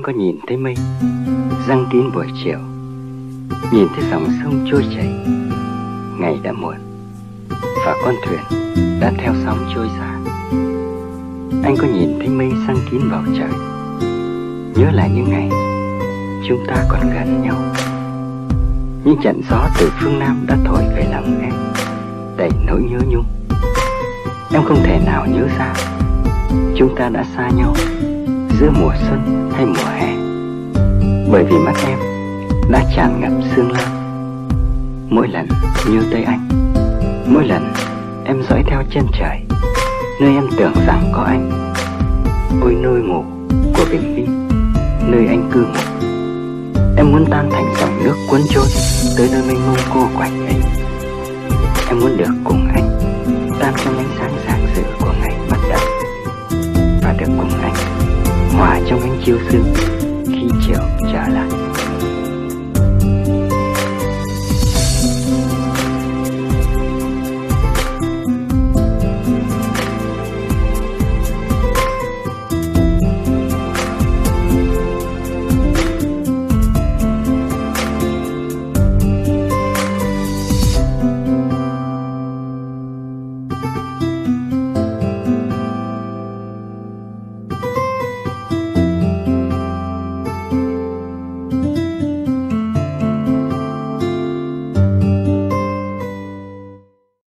anh có nhìn thấy mây? Răng kín buổi chiều. Nhìn thấy dòng sông trôi chảy. Ngày đã muộn, và con thuyền đã theo sóng trôi xa anh có nhìn thấy mây răng kín bầu trời? Nhớ lại những ngày chúng ta còn gần nhau. Những trận gió từ phương Nam đã thổi về lòng em, đầy nỗi nhớ nhung. Em không thể nào nhớ ra chúng ta đã xa nhau giữa mùa xuân hay mùa bởi vì mắt em đã tràn ngập sương lam mỗi lần như tới anh, mỗi lần em dõi theo chân trời, nơi em tưởng rằng có anh. Ôi, nơi ngủ của bình minh nơi anh cư ngụ. Em muốn tan thành dòng nước cuốn trôi tới nơi mênh mông cô quạnh ấy. Em muốn được cùng anh tan trong ánh sáng rạng rỡ của ngày bắt đầu. Và được cùng anh hòa trong ánh chiều sương.